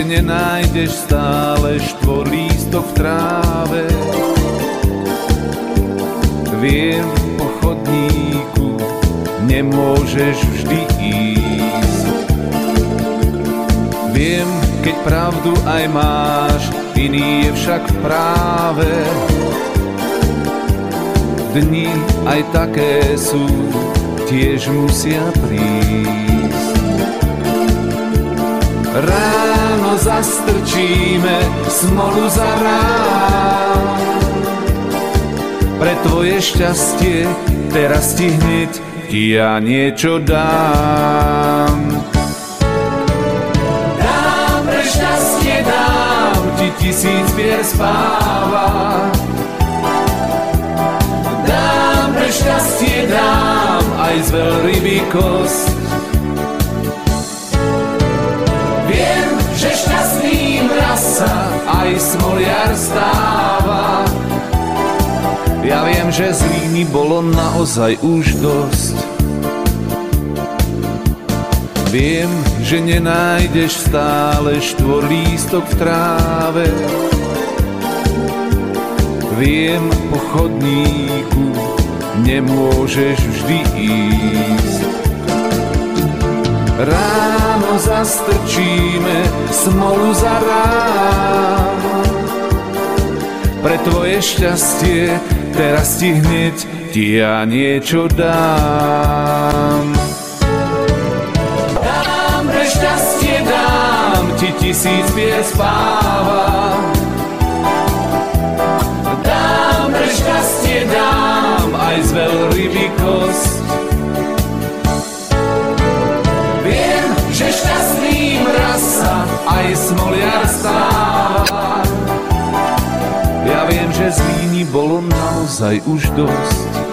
Nenájdeš stále štvorlístok v tráve. Viem, po chodníku nemôžeš vždy ísť. Viem, keď pravdu aj máš, iný je však práve. Dni aj také sú, tiež musia prísť. Ráno zastrčíme smolu za rán. Pre tvoje šťastie teraz ti hneď ja niečo dám. Dám pre šťastie, dám ti tisíc pier spáva. Dám pre šťastie, dám aj z veľryby kost. Aj smoliar stáva. Ja viem, že z líny bolo naozaj už dosť. Viem, že nenájdeš stále štvorlístok v tráve. Viem, po chodníku nemôžeš vždy ísť. Ráno zastrčíme smolu za rán. Pre tvoje šťastie teraz ti hneď ti ja niečo dám. Dám pre šťastie, dám ti tisíc pies spáva. Dám pre šťastie, dám aj z veľryby kost. aj smoliar Ja viem, že z líni bolo naozaj už dosť.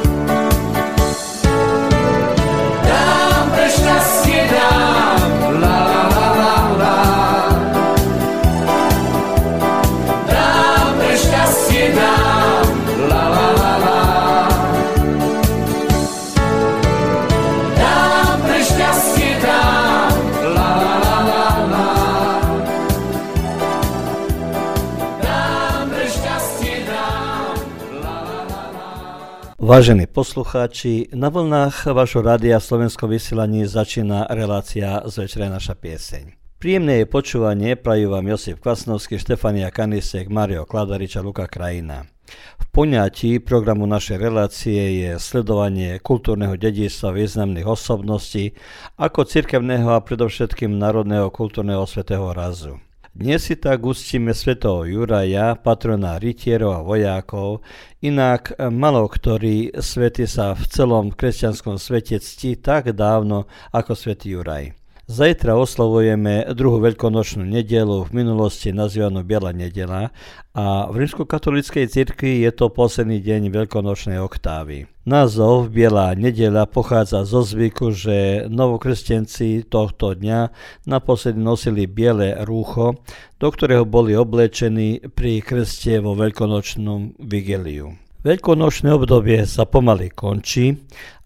Vážení poslucháči, na vlnách vašho rádia v Slovenskom vysielaní začína relácia z večera naša pieseň. Príjemné je počúvanie, prajú vám Josip Kvasnovský, Štefania Kanisek, Mario Kladarič a Luka Krajina. V poňatí programu našej relácie je sledovanie kultúrneho dedičstva významných osobností ako cirkevného a predovšetkým národného kultúrneho svetého razu. Dnes si tak ustíme svetého Juraja, patrona rytierov a vojákov, inak malo ktorý svety sa v celom kresťanskom svete ctí tak dávno ako svätý Juraj. Zajtra oslavujeme druhú veľkonočnú nedelu, v minulosti nazývanú Biela nedela a v rímskokatolíckej cirkvi je to posledný deň veľkonočnej oktávy. Názov Biela nedela pochádza zo zvyku, že novokresťanci tohto dňa naposledy nosili biele rúcho, do ktorého boli oblečení pri krste vo veľkonočnom vigeliu. Veľkonočné obdobie sa pomaly končí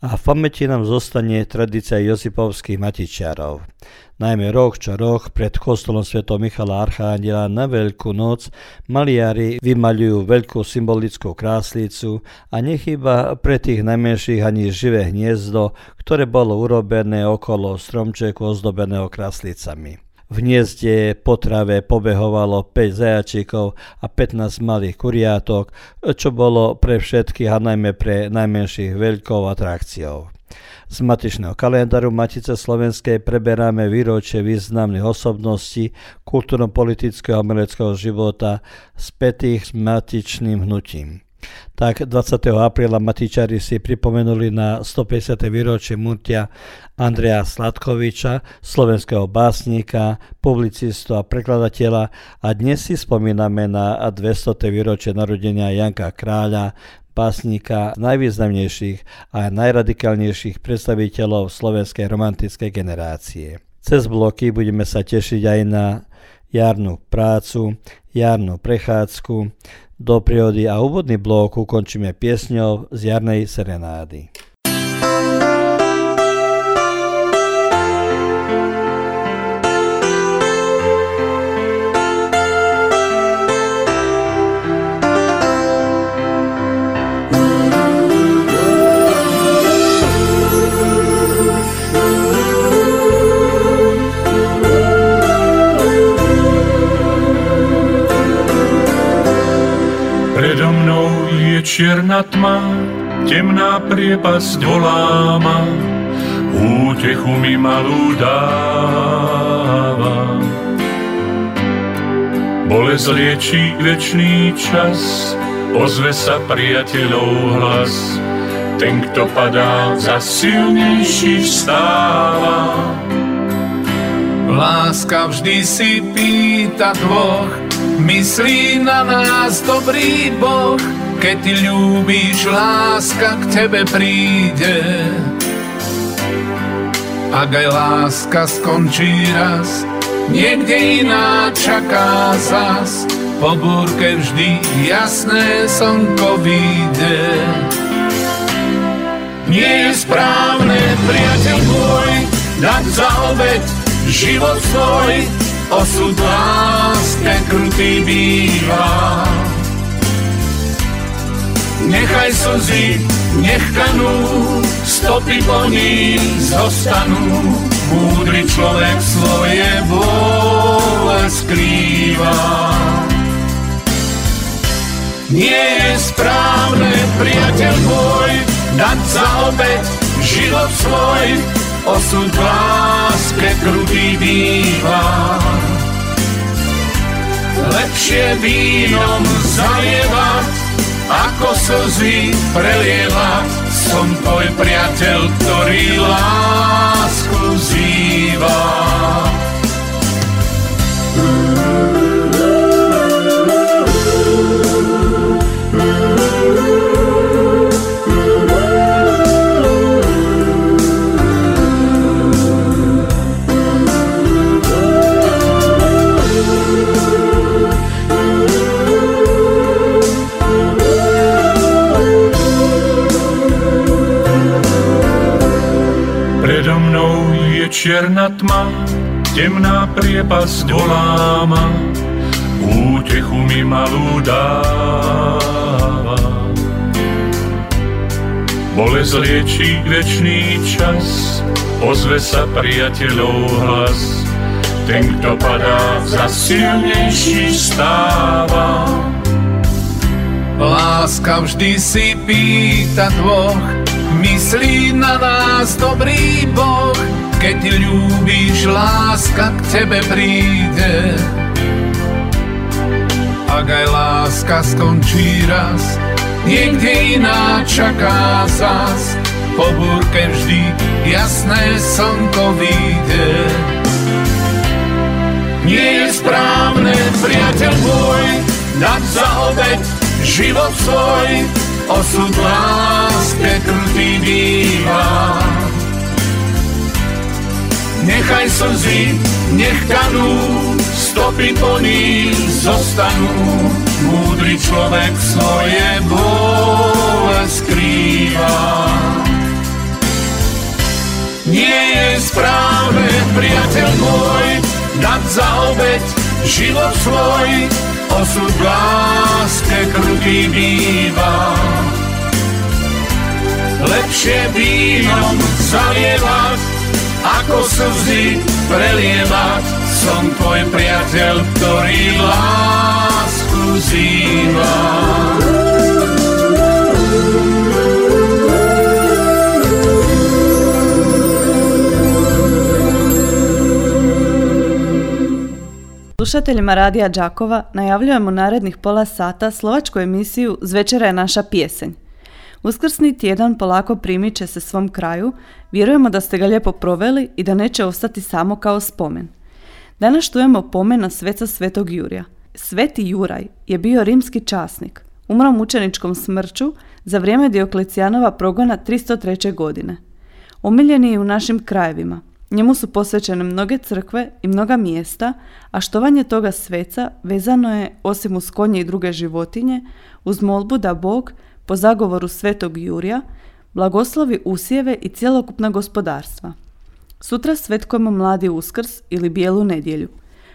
a v pamäti nám zostane tradícia Josipovských matičiarov. Najmä rok čo rok pred kostolom Sv. Michala Archángela na Veľkú noc maliari vymaľujú veľkú symbolickú kráslicu a nechyba pre tých najmenších ani živé hniezdo, ktoré bolo urobené okolo stromčeku ozdobeného kráslicami. V hniezde po trave pobehovalo 5 zajačikov a 15 malých kuriátok, čo bolo pre všetkých a najmä pre najmenších veľkou atrakciou. Z matičného kalendáru Matice Slovenskej preberáme výročie významných osobností kultúrno-politického a umeleckého života spätých s matičným hnutím. Tak 20. apríla Matičari si pripomenuli na 150. výročie murtia Andreja Sladkoviča, slovenského básnika, publicistu a prekladateľa a dnes si spomíname na 200. výročie narodenia Janka Kráľa, básnika najvýznamnejších a najradikálnejších predstaviteľov slovenskej romantickej generácie. Cez bloky budeme sa tešiť aj na jarnú prácu, jarnú prechádzku, do prírody a úvodný blok ukončíme piesňou z jarnej serenády. Čierna tma, temná priepasť volá ma, útechu mi malú dáva. Bolesť liečí večný čas, ozve sa priateľov hlas, ten, kto padá, za silnejší vstáva. Láska vždy si pýta dvoch, myslí na nás dobrý Boh, keď ty ľúbíš, láska k tebe príde. Ak aj láska skončí raz, niekde iná čaká zas, po búrke vždy jasné slnko vyjde. Nie je správne, priateľ môj, dať za obeď život svoj, osud láske krutý býva. Nechaj slzy, nech kanú, stopy po nich zostanú. Múdry človek svoje vôle skrýva. Nie je správne, priateľ môj, dať za obeď život svoj, osud v láske krutý býva. Lepšie vínom zalievať, ako slzy prelieva, som tvoj priateľ, ktorý lásku zýva. Čierna tma, temná priepasť volá ma, útechu mi malú dáva. Bolesť liečí večný čas, ozve sa priateľov hlas, ten, kto padá, za silnejší stáva. Láska vždy si pýta dvoch, myslí na nás dobrý Boh, keď ľúbíš, láska k tebe príde. Ak aj láska skončí raz, niekde iná čaká zas. Po búrke vždy jasné slnko vyjde. Nie je správne, priateľ môj, dať za obeď život svoj, osud láske krutý býva. Nechaj slzy, nech kanú, stopy po nich zostanú. Múdry človek svoje bole skrýva. Nie je správne, priateľ môj, dať za obeď život svoj, osud láske krutý býva. Lepšie vínom zalievať ako slzy prelievať. Som tvoj priateľ, ktorý lásku zýva. Slušateljima Radija Đakova najavljujemo narednih pola sata slovačku emisiju Zvečera je naša pjesenj. Uskrsni tjedan polako primiče se svom kraju, vjerujemo da ste ga lijepo proveli i da neće ostati samo kao spomen. Danas štujemo pomen na sveca svetog Jurija. Sveti Juraj je bio rimski časnik, umro mučeničkom smrću za vrijeme Dioklecijanova progona 303. godine. Omiljen je u našim krajevima. Njemu su posvećene mnoge crkve i mnoga mjesta, a štovanje toga sveca vezano je, osim uz konje i druge životinje, uz molbu da Bog, po zagovoru svetog Jurija, blagoslovi usjeve i cjelokupna gospodarstva. Sutra svetkujemo mladi uskrs ili bijelu nedjelju.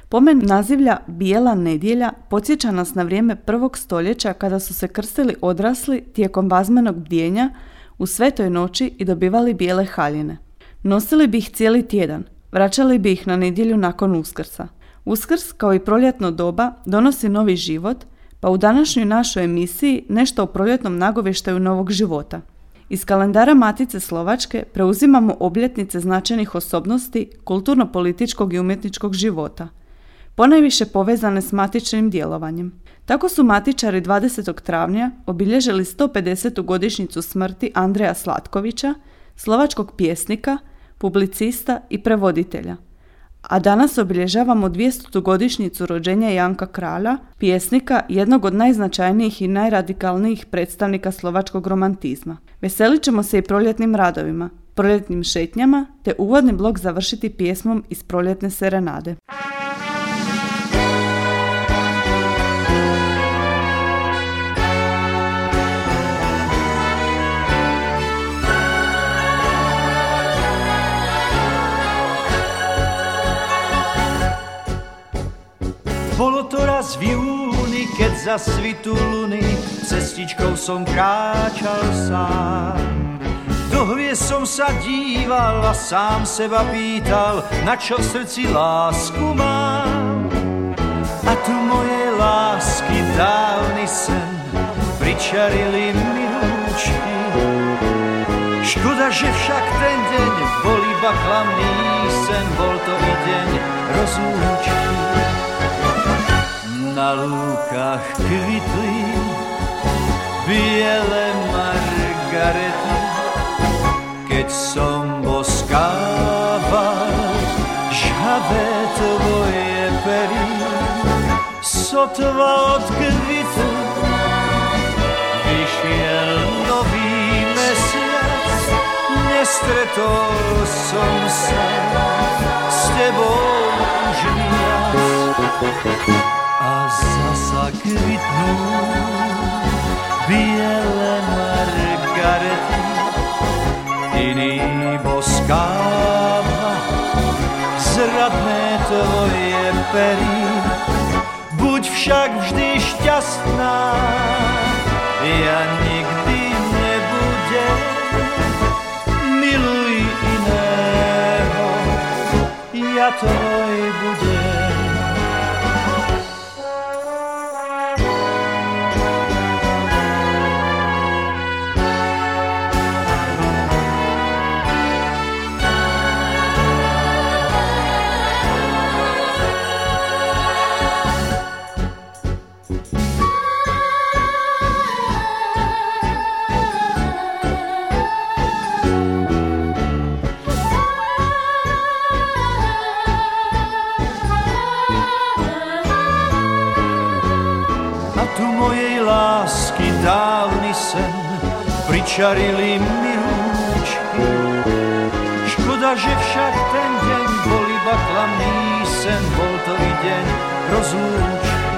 Pomen nazivlja Bijela nedjelja podsjeća nas na vrijeme prvog stoljeća kada su se krstili odrasli tijekom bazmenog bdjenja u svetoj noći i dobivali bijele haljine. Nosili bi ih cijeli tjedan, vraćali bi ih na nedjelju nakon uskrsa. Uskrs, kao i proljetno doba, donosi novi život, pa u današnjoj našoj emisiji nešto o proljetnom nagovještaju novog života. Iz kalendara Matice Slovačke preuzimamo obljetnice značajnih osobnosti kulturno-političkog i umjetničkog života, ponajviše povezane s matičnim djelovanjem. Tako su matičari 20. travnja obilježili 150. godišnjicu smrti Andreja Slatkovića, slovačkog pjesnika, publicista i prevoditelja. A danas obilježavamo 200. godišnjicu rođenja Janka Kralja, pjesnika, jednog od najznačajnijih i najradikalnijih predstavnika slovačkog romantizma. Veselit ćemo se i proljetnim radovima, proljetnim šetnjama, te uvodni blok završiti pjesmom iz proljetne serenade. Raz v júni, keď za svitu luny cestičkou som kráčal sám. Do hviezd som sa díval a sám seba pýtal, na čo v srdci lásku mám. A tu moje lásky dávny sen pričarili mi rúčky. Škoda, že však ten deň bol iba klamný sen, bol to i deň rozlúčky na lúkach kvitli biele margarety. Keď som boskával žhavé tvoje pery, sotva od kvitu vyšiel nový mesiac. Nestretol som sa s tebou už viac biele margarety. Iný boskáva zradné tvoje pery. Buď však vždy šťastná, ja nikdy nebudem. Miluj iného, ja tvoj budem. Pričarili mi ručky Škoda, že však ten deň bol iba klamný sen Bol to i deň rozlúčky.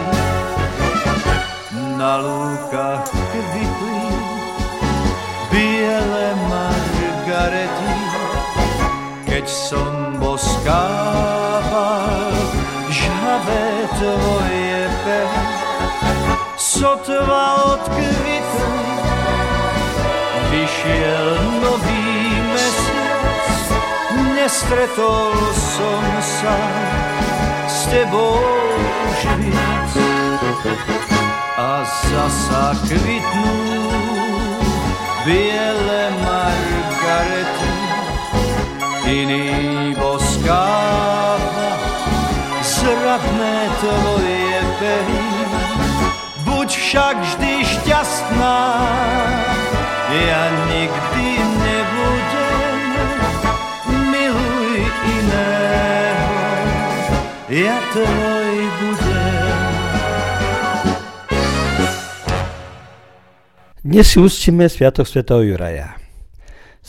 Na lúkach kvitli biele margarety. Keď som boskával žhavé tvoje Sotva odkvitli Vyšiel nový mesiac, nestretol som sa s tebou už víc. A zasa kvitnú biele margarety, iný boskáva ukradne tvoje pehy. Však vždy šťastná, ja nikdy nebudem, miluj iného, ja tvoj budem. Dnes si ústime Sviatok svätého Juraja.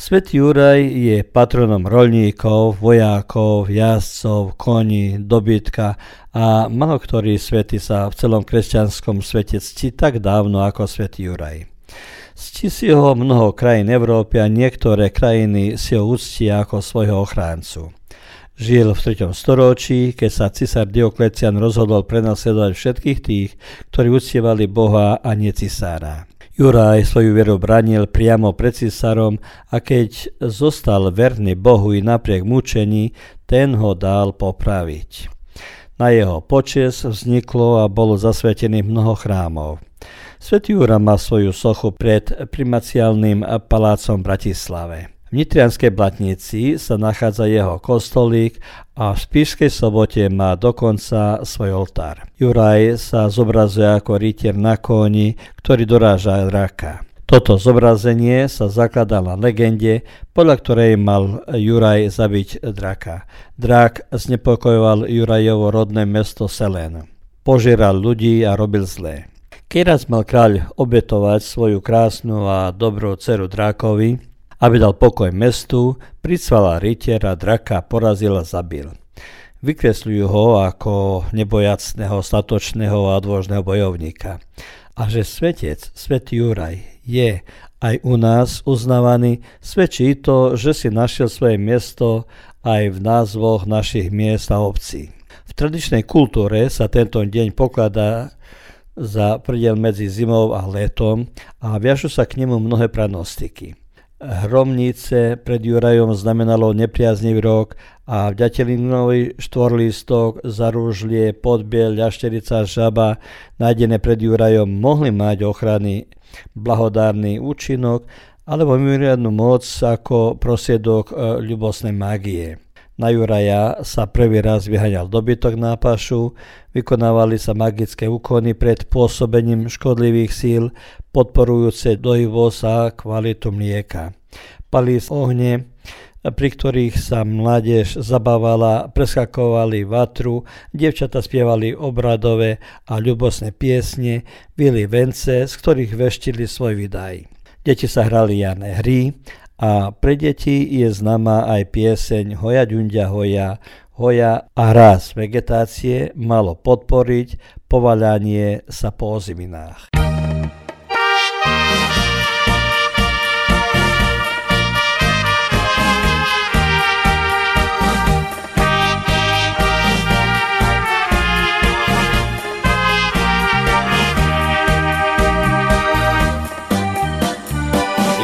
Svetý Juraj je patronom rolníkov, vojákov, jazdcov, koní, dobytka a mnoho ktorí svety sa v celom kresťanskom svete cti tak dávno ako svätý Juraj. Cti si ho mnoho krajín Európy a niektoré krajiny si ho uctia ako svojho ochráncu. Žil v 3. storočí, keď sa cisár Dioklecian rozhodol prenasledovať všetkých tých, ktorí uctievali Boha a nie cisára. Juraj svoju vieru branil priamo pred cisárom a keď zostal verný Bohu i napriek mučení, ten ho dal popraviť. Na jeho počes vzniklo a bolo zasvetených mnoho chrámov. Svetý Jura má svoju sochu pred primaciálnym palácom v Bratislave. V Nitrianskej Blatnici sa nachádza jeho kostolík a v Spišskej sobote má dokonca svoj oltár. Juraj sa zobrazuje ako rytier na koni, ktorý doráža draka. Toto zobrazenie sa zakladá na legende, podľa ktorej mal Juraj zabiť draka. Drak znepokojoval Jurajovo rodné mesto Selen. Požieral ľudí a robil zlé. Keď raz mal kráľ obetovať svoju krásnu a dobrú dceru Drákovi, aby dal pokoj mestu, pricvala rytiera, draka, porazil a zabil. Vykresľujú ho ako nebojacného, statočného a dôžneho bojovníka. A že svetec, svetý Juraj, je aj u nás uznávaný, svedčí to, že si našiel svoje miesto aj v názvoch našich miest a obcí. V tradičnej kultúre sa tento deň pokladá za prdiel medzi zimou a letom a viažu sa k nemu mnohé pranostiky. Hromnice pred Jurajom znamenalo nepriaznivý rok a vďatelinový štvorlistok, zarúžlie, podbiel, ľašterica, žaba nájdené pred Jurajom mohli mať ochrany blahodárny účinok alebo mimoriadnú moc ako prosiedok e, ľubosnej mágie. Na Juraja sa prvý raz vyhaňal dobytok na pašu, vykonávali sa magické úkony pred pôsobením škodlivých síl, podporujúce dojivosť a kvalitu mlieka. Pali ohne, pri ktorých sa mládež zabávala, preskakovali vatru, dievčata spievali obradové a ľubosné piesne, vili vence, z ktorých veštili svoj vydaj. Deti sa hrali jarné hry a pre deti je známa aj pieseň Hoja ďunďa hoja, hoja a raz vegetácie malo podporiť povaľanie sa po oziminách.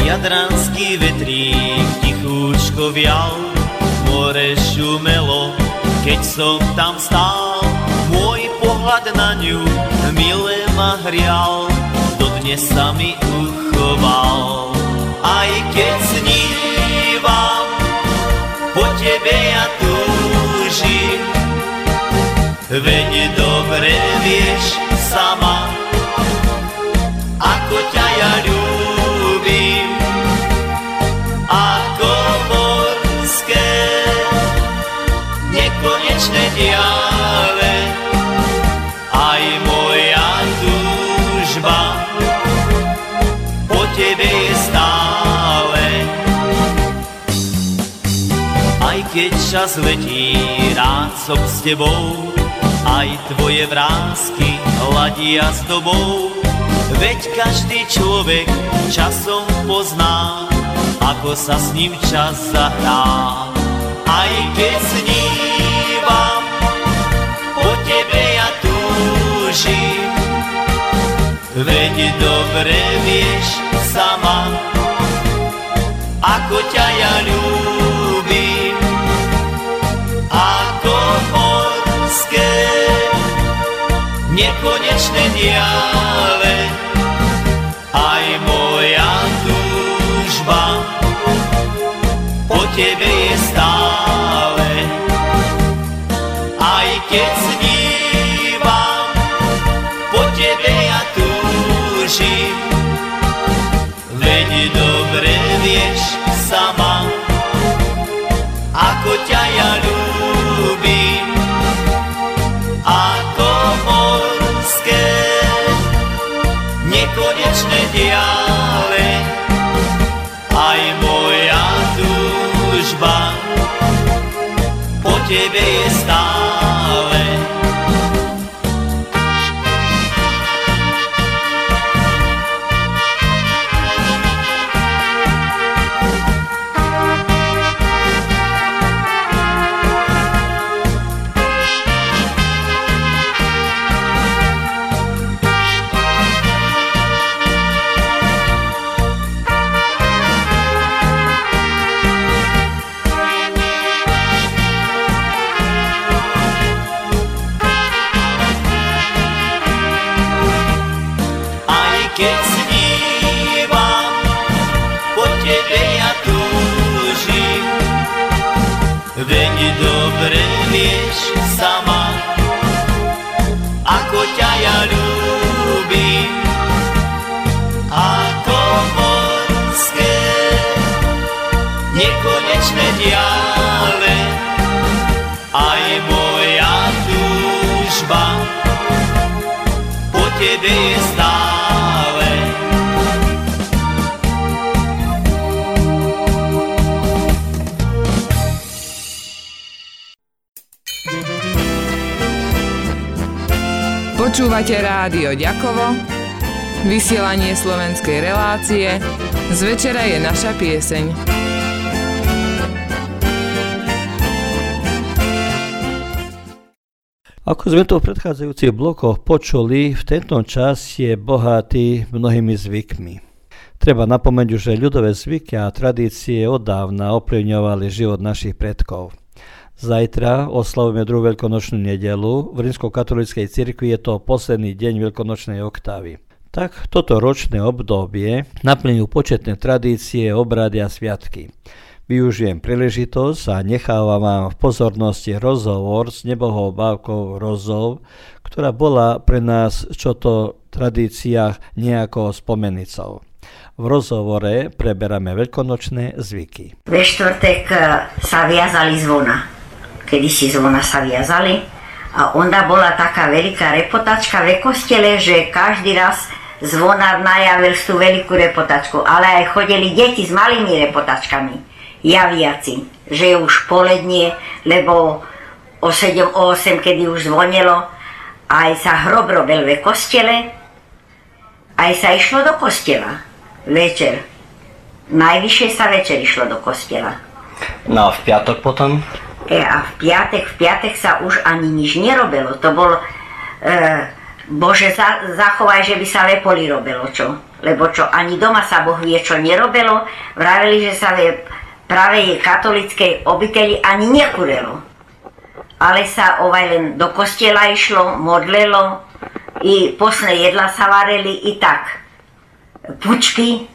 Jadranský vetrík tichúčko vial, more šumelo, keď som tam stál. Môj pohľad na ňu milé ma hrial, dodnes sa mi uchoval. Aj keď snívam, po tebe ja túžim, veď dobre vieš čas letí, rád som s tebou, aj tvoje vrázky hľadia s dobou. Veď každý človek časom pozná, ako sa s ním čas zahrá. Aj keď snívam, po tebe ja túžim. Veď dobre vieš sama, ako ťa ja ľúbim. Nekonečné diale, aj moja túžba po tebe je stále. aj keď snívam, je stále. Počúvate rádio Ďakovo, vysielanie slovenskej relácie, z večera je naša pieseň. Ako sme to v predchádzajúcich blokoch počuli, v tento čas je bohatý mnohými zvykmi. Treba napomenúť, že ľudové zvyky a tradície od dávna ovplyvňovali život našich predkov. Zajtra oslavujeme druhú veľkonočnú nedelu. V rímskokatolíckej cirkvi je to posledný deň veľkonočnej oktávy. Tak toto ročné obdobie naplňujú početné tradície, obrady a sviatky. Využijem príležitosť a nechávam vám v pozornosti rozhovor s nebohou bávkou Rozov, ktorá bola pre nás čo to tradíciách nejakou spomenicou. V rozhovore preberáme veľkonočné zvyky. Ve štvrtek e, sa viazali zvona. Kedy si zvona sa viazali. A onda bola taká veľká repotačka ve kostele, že každý raz zvonár najavil tú veľkú repotačku. Ale aj chodili deti s malými repotačkami. Javiaci, že je už polednie, lebo o 7, o 8, kedy už zvonilo, aj sa hrob robil ve kostele, aj sa išlo do kostela večer. Najvyššie sa večer išlo do kostela. No a v piatok potom? E, a v piatek, v piatek sa už ani nič nerobilo. To bol, e, Bože, za, zachovaj, že by sa lepoli robilo, čo? Lebo čo, ani doma sa Boh vie, čo nerobilo. Vraveli, že sa ve pravej katolickej obiteli ani nekurelo. Ale sa ovaj len do kostela išlo, modlilo, i posne jedla sa vareli i tak. Pučky,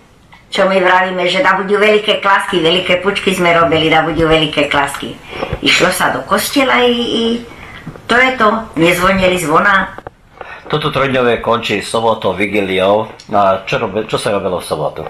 čo my vravíme, že da budú veľké klasky, veľké pučky sme robili, da budú veľké klasky. Išlo sa do kostela i, i to je to, nezvonili zvona. Toto trojdňové končí sobotou, vigiliou. A čo, robi, čo sa robilo v sobotu?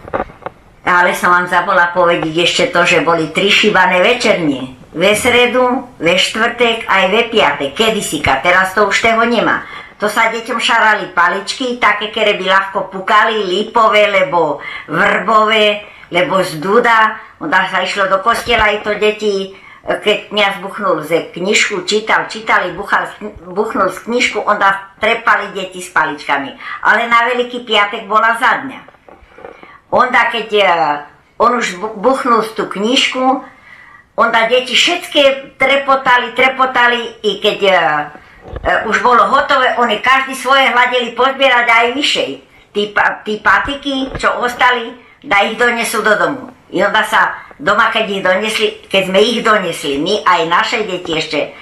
Ale som vám zabola povedať ešte to, že boli tri šibané večernie. Ve sredu, ve štvrtek aj ve piatek, kedysika, teraz to už toho nemá. To sa deťom šarali paličky, také, ktoré by ľahko pukali, lípové, lebo vrbové, lebo z duda. Onda sa išlo do kostela i to deti, keď kniaz buchnul ze knižku, čítal, čítali, buchal, buchnul z knižku, onda trepali deti s paličkami. Ale na Veľký piatek bola za dňa. Onda keď e, on už bu- buchnul tú knižku, onda deti všetké trepotali, trepotali i keď e, e, už bolo hotové, oni každý svoje hľadeli pozbierať aj vyššej. Tí, tí patiky, čo ostali, da ich donesú do domu. I onda sa doma, keď ich donesli, keď sme ich donesli, my aj naše deti ešte,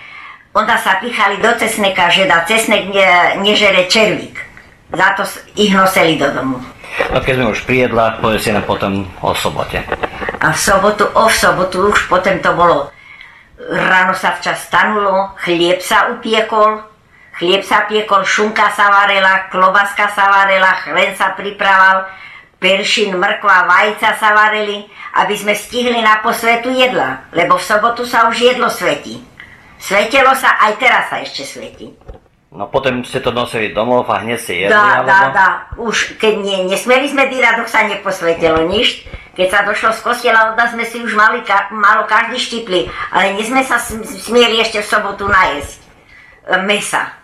onda sa pichali do cesneka, že da cesnek ne, nežere červík. Za to s- ich nosili do domu. A keď sme už pri jedlách, povedz si nám potom o sobote. A v sobotu, o v sobotu už potom to bolo ráno sa včas stanulo, chlieb sa upiekol, chlieb sa piekol, šunka sa varela, klobaska sa varela, chlen sa pripraval, peršin, mrkva, vajca sa vareli, aby sme stihli na posvetu jedla, lebo v sobotu sa už jedlo svetí. Svetilo sa, aj teraz sa ešte svetí. No potom ste to nosili domov a hneď ste jedli, Dá, alebo? dá, dá. Už keď nie, nesmeli sme dýrať, dok sa neposvetilo nič. Keď sa došlo z kostela, od nás sme si už mali, ka, malo každý štipli, ale nie sme sa sm- smieli ešte v sobotu najesť e, mesa.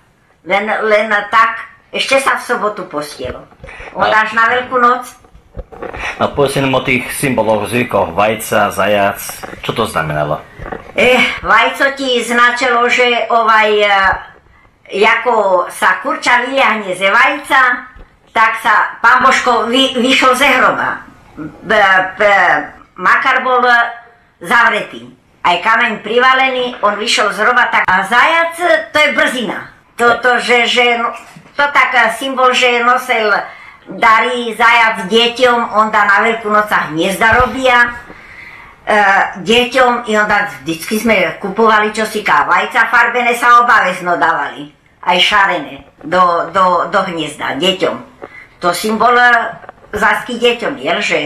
Len, len tak, ešte sa v sobotu postielo. Od až na Veľkú noc. No povedzte nám o tých symboloch, zvykoch, vajca, zajac, čo to znamenalo? Eh, vajco ti značilo, že ovaj, jako sa kurča vyľahne ze vajca, tak sa pán Božko vy, vyšiel ze hroba. B, b, makar bol zavretý. Aj kameň privalený, on vyšiel z hroba, tak a zajac, to je brzina. Toto, že, že, to tak symbol, že nosil darí zajac deťom, on dá na Veľkú noc sa hniezda robia, e, deťom i onda vždycky sme kupovali čosi ká vajca farbené sa obavezno dávali, aj šarené do, do, do hniezda deťom. To symbol e, zásky deťom je, že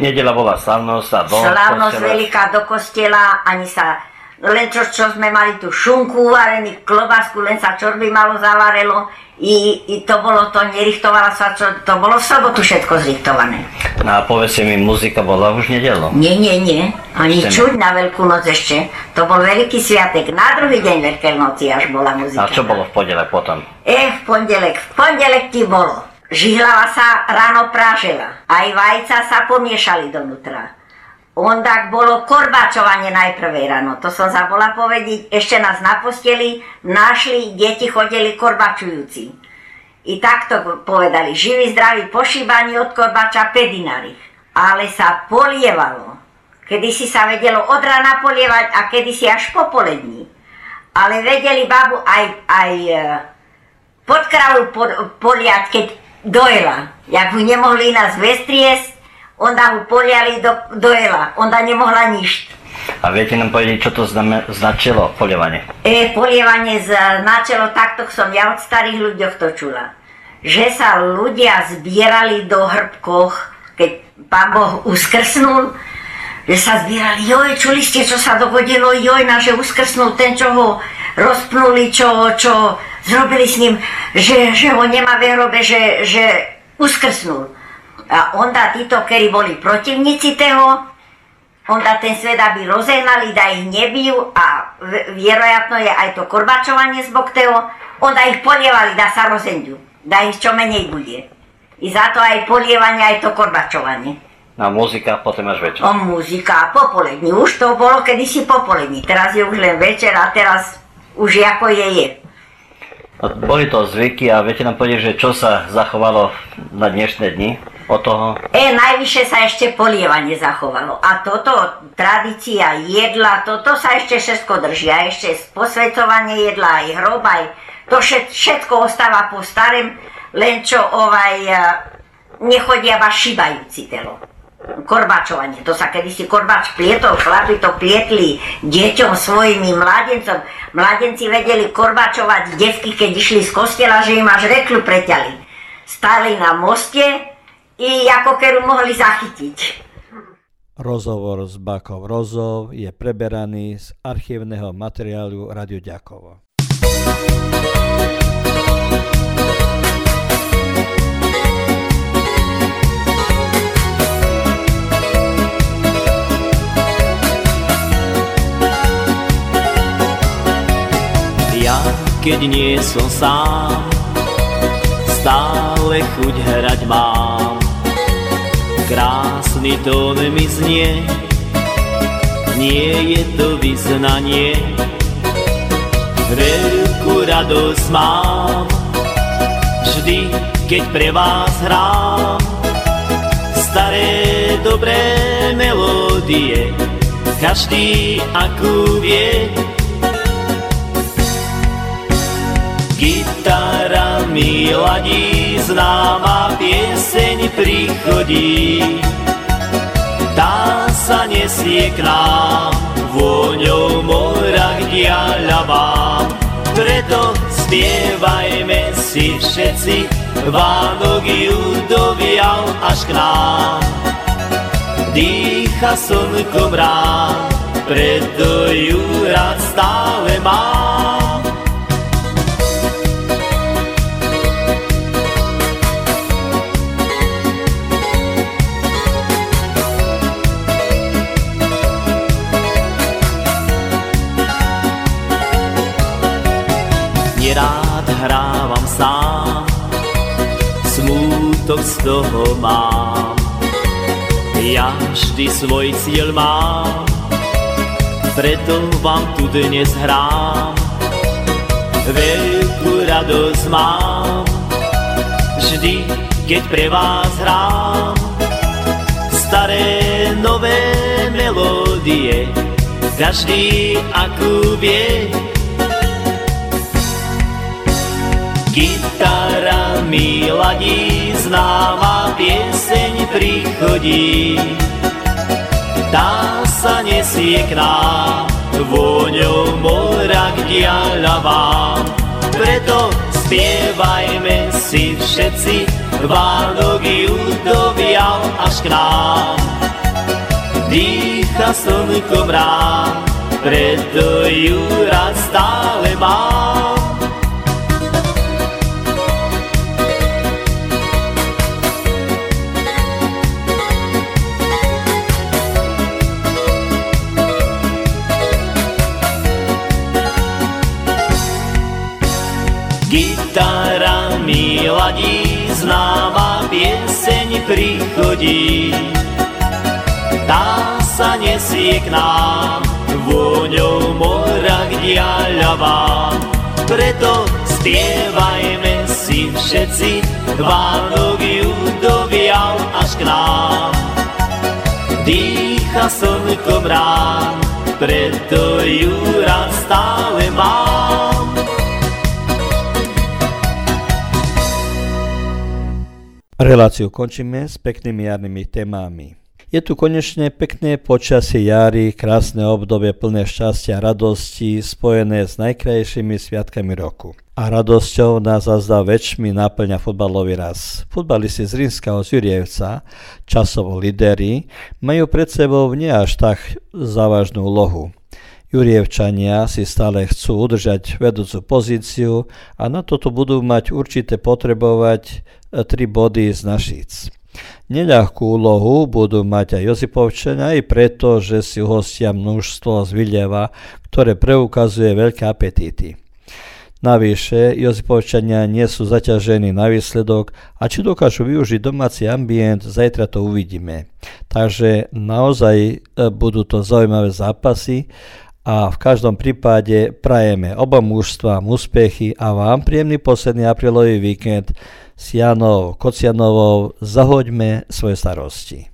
Nedela bola slavnosť a slávnosť kostola. veľká do kostela, ani sa len čo, čo sme mali tú šunku uvarený, klobásku, len sa čorby malo zavarelo i, i to bolo to, nerichtovala sa, čo, to bolo v sobotu všetko zrichtované. No a povedzte mi, muzika bola už nedelo. Nie, nie, nie. Ani Ešte čuť na Veľkú noc ešte. To bol veľký sviatek. Na druhý deň Veľkej noci až bola muzika. A čo bolo v podele potom? E, v pondelek. V pondelek ti bolo. Žihlava sa ráno prážela. Aj vajca sa pomiešali donútra. Ondak bolo korbačovanie najprvé ráno. To som zabula povedať. Ešte nás na posteli našli, deti chodili korbačujúci. I takto povedali, živí, zdraví, pošíbaní od korbača pedinári. Ale sa polievalo. Kedy si sa vedelo od rána polievať a kedy si až po polední. Ale vedeli babu aj, aj e, pod kravu poliať, keď dojela. Jak ju nemohli nás vestriesť, onda ju poliali do, dojela. Onda nemohla nič. A viete nám povedať, čo to zname, značilo, polievanie? E, polievanie značilo, takto som ja od starých ľuďoch to čula. Že sa ľudia zbierali do hrbkoch, keď pán Boh uskrsnul, že sa zbierali, joj, čuli ste, čo sa dogodilo, joj, na, že uskrsnul ten, čo ho rozpnuli, čo, čo zrobili s ním, že, že ho nemá v hrobe, že, že uskrsnul. A onda títo, ktorí boli protivníci toho, onda ten svet, aby rozehnali, da ich nebijú a vjerojatno je aj to korbačovanie z Bokteo, onda ich polievali, da sa rozenďu, da ich čo menej bude. I za to aj polievanie, aj to korbačovanie. No a muzika potom až večer. O muzika, popolední, už to bolo kedysi popolední, teraz je už len večer a teraz už ako je je. No, boli to zvyky a viete nám povedať, že čo sa zachovalo na dnešné dni od toho? E, najvyššie sa ešte polievanie zachovalo. A toto, tradícia jedla, toto sa ešte všetko drží. A ešte posvedcovanie jedla, aj hrob, aj to všet, všetko ostáva po starém, len čo ovaj, e, nechodia iba šibajúci telo. Korbačovanie, to sa kedysi korbač plietol, chlapi to plietli deťom svojimi mladencom. Mladenci vedeli korbačovať devky, keď išli z kostela, že im až reklu preťali. Stali na moste i ako keru mohli zachytiť. Rozhovor s Bakou Rozov je preberaný z archívneho materiálu Radio Ďakovo. Ja, keď nie som sám, stále chuť hrať mám. Krásny tón mi znie, nie je to vyznanie. Veľkú radosť mám, vždy, keď pre vás hrám. Staré dobré melódie, každý akú vie, Gitara mi ladí, známa pieseň prichodí. Tá sa nesie k nám, vôňou vám. Preto spievajme si všetci, Vánok ju dovial až k nám. Dýcha slnkom rád, preto ju rád stále mám. Z toho mám. Ja vždy svoj cieľ mám, preto vám tu dnes hrám. Veľkú radosť mám, vždy, keď pre vás hrám. Staré, nové melódie, každý akú vie. Gitara mi ladí, známa pieseň prichodí tá sa nesie k nám, vôňou mora k diaľavám. Preto spievajme si všetci, Vánok ju dovial až k nám. Dýcha slnkom rám, preto ju rád stále mám. Prichodí. Tá sa nesie k nám, vôňou mora k diaľavám. Preto spievajme si všetci, Vánok ju dovial až k nám. Dýcha slnkom rán, preto ju rád stále mám. Reláciu končíme s peknými jarnými témami. Je tu konečne pekné počasie jary, krásne obdobie plné šťastia a radosti, spojené s najkrajšími sviatkami roku. A radosťou nás zazda väčšmi náplňa futbalový raz. Futbalisti z Rínskeho z Jurievca, časovo líderi, majú pred sebou nie až tak závažnú úlohu. Jurievčania si stále chcú udržať vedúcu pozíciu a na toto budú mať určite potrebovať tri body z Našíc. Neľahkú úlohu budú mať aj Josipovčania aj preto, že si hostia množstvo z Vilieva, ktoré preukazuje veľké apetíty. Navyše, Josipovčania nie sú zaťažení na výsledok a či dokážu využiť domáci ambient, zajtra to uvidíme. Takže naozaj e, budú to zaujímavé zápasy a v každom prípade prajeme oba mužstvám úspechy a vám príjemný posledný aprílový víkend s Janou Kocianovou Zahoďme svoje starosti.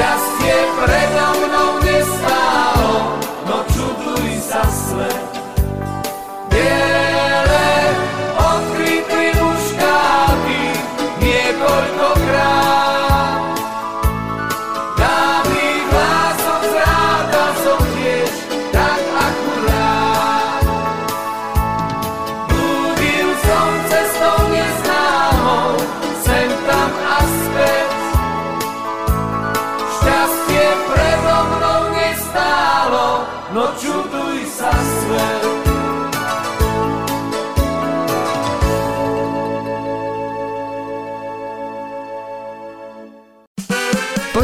gwiazd nie preda mną nie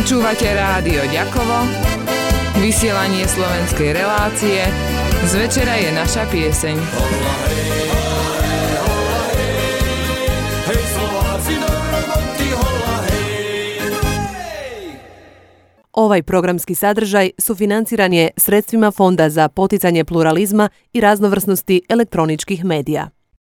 Počúvate rádio Ďakovo, vysielanie slovenskej relácie, z večera je naša pieseň. Ovaj programski sadržaj sufinanciran je sredstvima Fonda za poticanje pluralizma i raznovrsnosti elektroničkih medija.